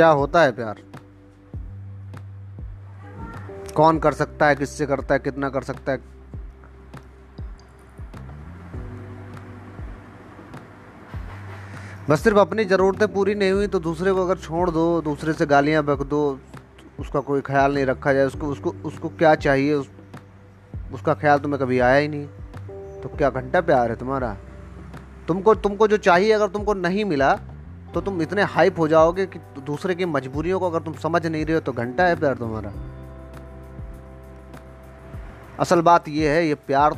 क्या होता है प्यार? कौन कर सकता है किससे करता है कितना कर सकता है? बस सिर्फ़ अपनी ज़रूरतें पूरी नहीं हुई तो दूसरे को अगर छोड़ दो दूसरे से गालियाँ बक दो उसका कोई ख्याल नहीं रखा जाए उसको उसको उसको क्या चाहिए? उस, उसका ख्याल तुम्हें कभी आया ही नहीं। तो क्या घंटा प्यार है तुम्हारा? तुमको तुमको जो चाहिए अगर तुमको नहीं मिला तो तुम इतने हाइप हो जाओगे कि दूसरे की मजबूरियों को अगर तुम समझ नहीं रहे हो तो घंटा है प्यार तुम्हारा। असल बात यह है, ये प्यार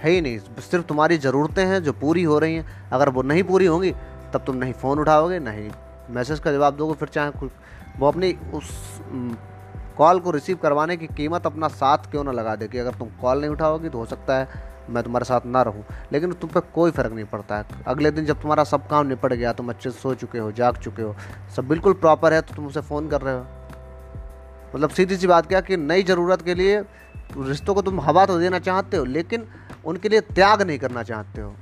है ही नहीं। सिर्फ़ तुम्हारी ज़रूरतें हैं जो पूरी हो रही हैं। अगर वो नहीं पूरी होंगी, तब तुम नहीं फ़ोन उठाओगे, नहीं मैसेज का जवाब दोगे, फिर चाहे वो अपनी उस कॉल को रिसीव करवाने की कीमत अपना साथ क्यों ना लगा दे कि अगर तुम कॉल नहीं उठाओगी तो हो सकता है मैं तुम्हारे साथ ना रहूँ। लेकिन तुम पे कोई फ़र्क नहीं पड़ता है। अगले दिन जब तुम्हारा सब काम निपट गया, तुम अच्छे से सो चुके हो, जाग चुके हो, सब बिल्कुल प्रॉपर है तो तुम उसे फ़ोन कर रहे हो। मतलब सीधी सी बात क्या कि नई ज़रूरत के लिए रिश्तों को तुम हवा तो देना चाहते हो, लेकिन उनके लिए त्याग नहीं करना चाहते हो।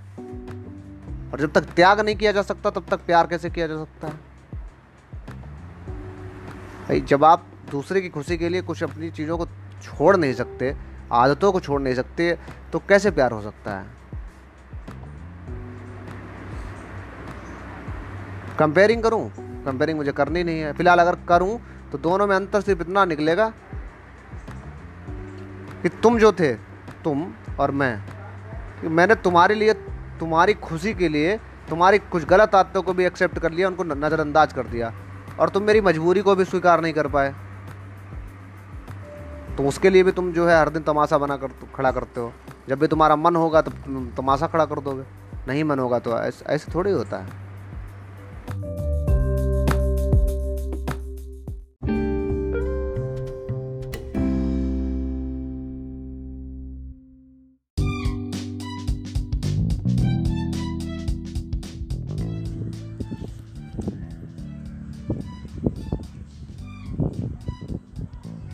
और जब तक त्याग नहीं किया जा सकता, तब तक प्यार कैसे किया जा सकता है? भाई, जब आप दूसरे की खुशी के लिए कुछ अपनी चीज़ों को छोड़ नहीं सकते आदतों को छोड़ नहीं सकते तो कैसे प्यार हो सकता है? कंपेयरिंग करूँ? कंपेयरिंग मुझे करनी नहीं है। फ़िलहाल अगर करूँ तो दोनों में अंतर सिर्फ़ इतना निकलेगा कि तुम जो थे, तुम और मैं। कि मैंने तुम्हारे लिए, तुम्हारी खुशी के लिए, तुम्हारी कुछ गलत आदतों को भी एक्सेप्ट कर लिया, उनको नज़रअंदाज कर दिया। और तुम मेरी मजबूरी को भी स्वीकार नहीं कर पाए। तो उसके लिए भी तुम जो है हर दिन तमाशा बना कर खड़ा करते हो। जब भी तुम्हारा मन होगा तो तमाशा खड़ा कर दोगे। नहीं मन होगा तो ऐसे ऐसे थोड़ी होता है।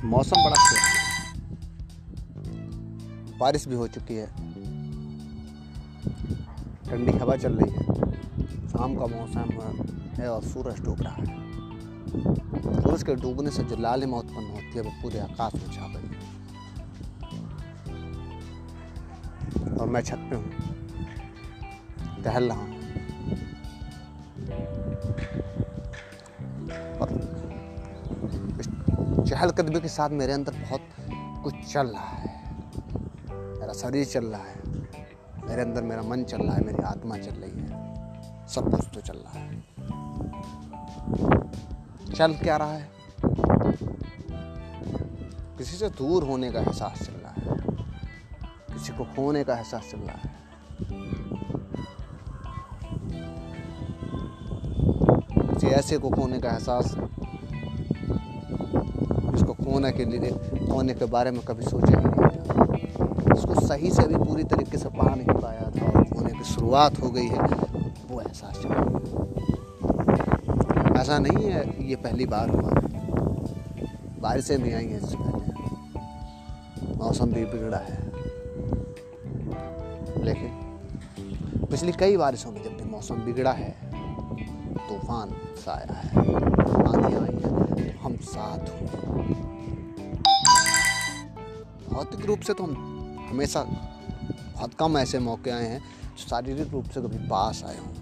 मौसम बड़ा अच्छा बारिश भी हो चुकी है। ठंडी हवा चल रही है। शाम का मौसम है और सूरज डूब रहा है। सूरज के डूबने से जो लालिमा उत्पन्न होती है, वो पूरे आकाश में छा गई और मैं छत पे हूँ। टहल रहा हूँ। चहलकदमी के साथ मेरे अंदर बहुत कुछ चल रहा है। मेरा शरीर चल रहा है, मेरे अंदर मेरा मन चल रहा है, मेरी आत्मा चल रही है, सब कुछ तो चल रहा है। चल क्या रहा है? किसी से दूर होने का एहसास चल रहा है, किसी को खोने का एहसास चल रहा है। किसी ऐसे को खोने का एहसास खोने के लिए, खोने के बारे में कभी सोचा ही नहीं। उसको सही से अभी पूरी तरीके से पा नहीं पाया था और होने की शुरुआत हो गई है, वो एहसास चला ऐसा नहीं है, ये पहली बार हुआ। बारिशें भी आई हैं इससे पहले। मौसम भी बिगड़ा है। लेकिन पिछली कई बारिशों में जब भी मौसम बिगड़ा है, तूफ़ान साया है, आंधी आई है, हम साथ हुए। भौतिक रूप से तो हम हमेशा बहुत कम ऐसे मौके आए हैं शारीरिक रूप से कभी पास आए हों।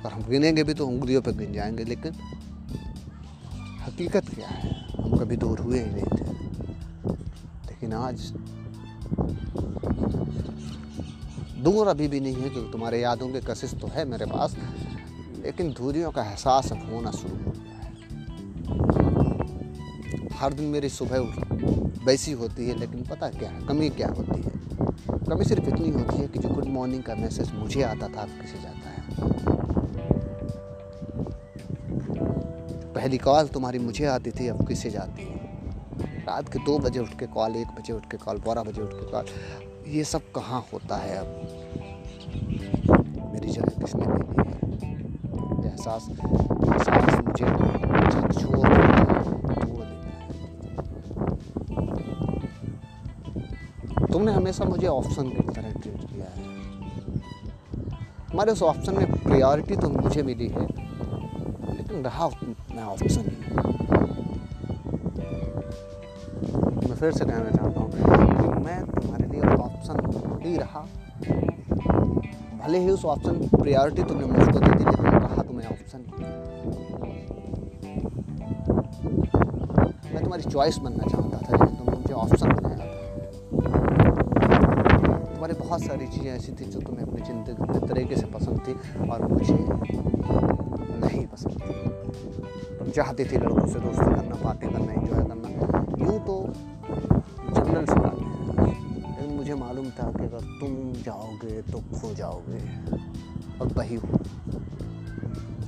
अगर हम गिनेंगे भी तो उंगलियों पर गिन जाएँगे, लेकिन हकीकत क्या है? हम कभी दूर हुए ही नहीं थे। लेकिन आज दूर अभी भी नहीं है, क्योंकि तुम्हारे यादों के कशिश तो है मेरे पास, लेकिन दूरियों का एहसास अब होना शुरू हो गया है। हर दिन मेरी सुबह वैसी होती है, लेकिन पता क्या है, कमी क्या होती है? कमी सिर्फ़ इतनी होती है कि जो गुड मॉर्निंग का मैसेज मुझे आता था अब किसे जाता है? पहली कॉल तुम्हारी मुझे आती थी, अब किसे जाती है? रात के दो बजे उठ के कॉल एक बजे उठ के कॉल बारह बजे उठ के कॉल ये सब कहाँ होता है अब? मेरी जगह किसने ले ली है? एहसास एहसास मुझे छोड़ तुमने हमेशा मुझे ऑप्शन की तरह ट्रीट किया है। हमारे उस ऑप्शन में प्रायोरिटी तो मुझे मिली है, लेकिन रहा मैं ऑप्शन ही मैं फिर से कहना चाहता हूँ कि मैं तुम्हारे लिए ऑप्शन ही रहा। भले ही उस ऑप्शन प्रायोरिटी तुमने मुझको दे दी, लेकिन रहा तुम्हें ऑप्शन मैं तुम्हारी चॉइस बनना चाहता था, लेकिन तुमने मुझे ऑप्शन बहुत सारी चीज़ें ऐसी थी जो तुम्हें अपनी ज़िंदगी के तरीके से पसंद थी और मुझे नहीं पसंद थी। तुम चाहती थी लड़कों से दोस्ती करना, बातें करना इंजॉय करना। यूँ तो जनरल सी बात लेकिन मुझे मालूम था कि अगर तुम जाओगे तो खो जाओगे। और वही हो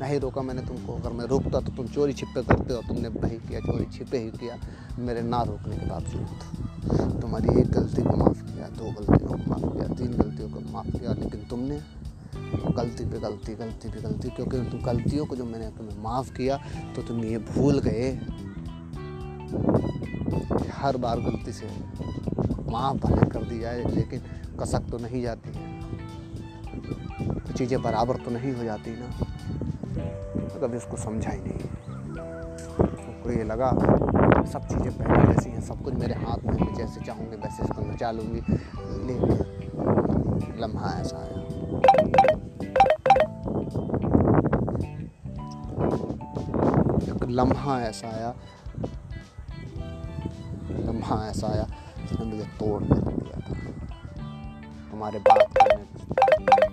नहीं रोका मैंने तुमको। अगर मैं रोकता तो तुम चोरी छिपे करते हो तुमने वही किया, चोरी छिपे ही किया। मेरे ना रोकने के बावजूद तुम्हारी एक गलती को माफ़ किया। माफ़ किया लेकिन तुमने गलती पे गलती गलती पे गलती, क्योंकि तुम गलतियों को जो मैंने तुम्हें माफ़ किया तो तुम ये भूल गए। हर बार गलती से माफ़ भले कर दी जाए, लेकिन कसक तो नहीं जाती है। चीज़ें बराबर तो नहीं हो जाती ना। तो कभी उसको समझा ही नहीं। उसको ये लगा, सब चीज़ें पहले जैसी हैं, सब कुछ मेरे हाथ में जैसे चाहूँगी वैसे करना चाह लूँगी लेकिन लम्हा ऐसा आया एक लम्हा ऐसा आया। लम्हा ऐसा आया जिसने मुझे तोड़ कर दिया था। हमारे बात करने